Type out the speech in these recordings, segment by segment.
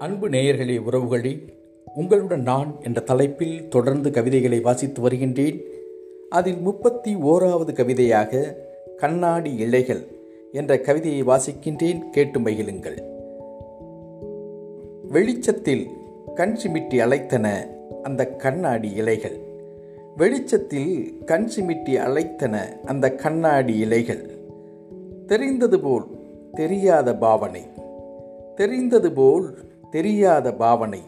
அன்பு நேயர்களே உறவுகளே உங்களுடன் நான் என்ற தலைப்பில் தொடர்ந்து கவிதைகளை வாசித்து வருகின்றேன். அதில் முப்பத்தி ஓராவது கவிதையாக கண்ணாடி இலைகள் என்ற கவிதையை வாசிக்கின்றேன். கேட்டு மகிழுங்கள். வெளிச்சத்தில் கண் சிமிட்டி அழைத்தன அந்த கண்ணாடி இலைகள். வெளிச்சத்தில் கண் சிமிட்டி அழைத்தன அந்த கண்ணாடி இலைகள். தெரிந்தது போல் தெரியாத பாவனை. தெரிந்தது போல் தெரியாத பாவனை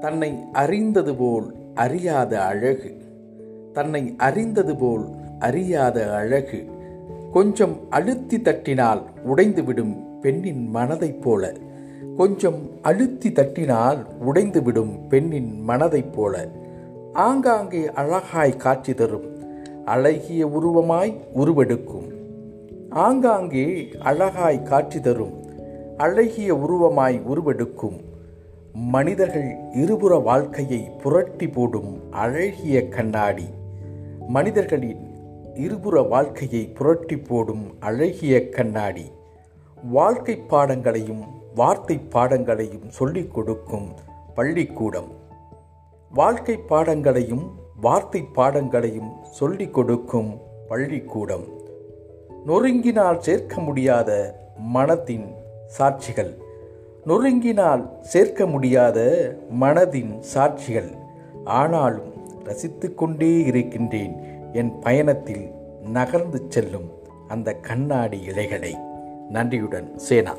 தன்னை அறிந்தது போல் அறியாத அழகு தன்னை அறிந்தது போல் அறியாத அழகு கொஞ்சம் அழுத்தி தட்டினால் உடைந்துவிடும் பெண்ணின் மனதைப் போல கொஞ்சம் அழுத்தி தட்டினால் உடைந்துவிடும் பெண்ணின் மனதைப் போல ஆங்காங்கே அழகாய் காட்சி தரும் அழகிய உருவமாய் உருவெடுக்கும் ஆங்காங்கே அழகாய் காட்சி தரும் அழகிய உருவமாய் உருவெடுக்கும். மனிதர்கள் இருபுற வாழ்க்கையை புரட்டி போடும் அழகிய கண்ணாடி. மனிதர்களின் இருபுற வாழ்க்கையை புரட்டி போடும் அழகிய கண்ணாடி. வாழ்க்கை பாடங்களையும் வார்த்தை பாடங்களையும் சொல்லிக் கொடுக்கும் பள்ளிக்கூடம். வாழ்க்கை பாடங்களையும் வார்த்தை பாடங்களையும் சொல்லிக் கொடுக்கும் பள்ளிக்கூடம். நொறுங்கினால் சேர்க்க முடியாத மனத்தின் சாட்சிகள். நொறுங்கினால் சேர்க்க முடியாத மனதின் சாட்சிகள். ஆனாலும் ரசித்து கொண்டே இருக்கின்றேன் என் பயணத்தில் நகர்ந்து செல்லும் அந்த கண்ணாடி இலைகளை. நன்றியுடன் சேனா.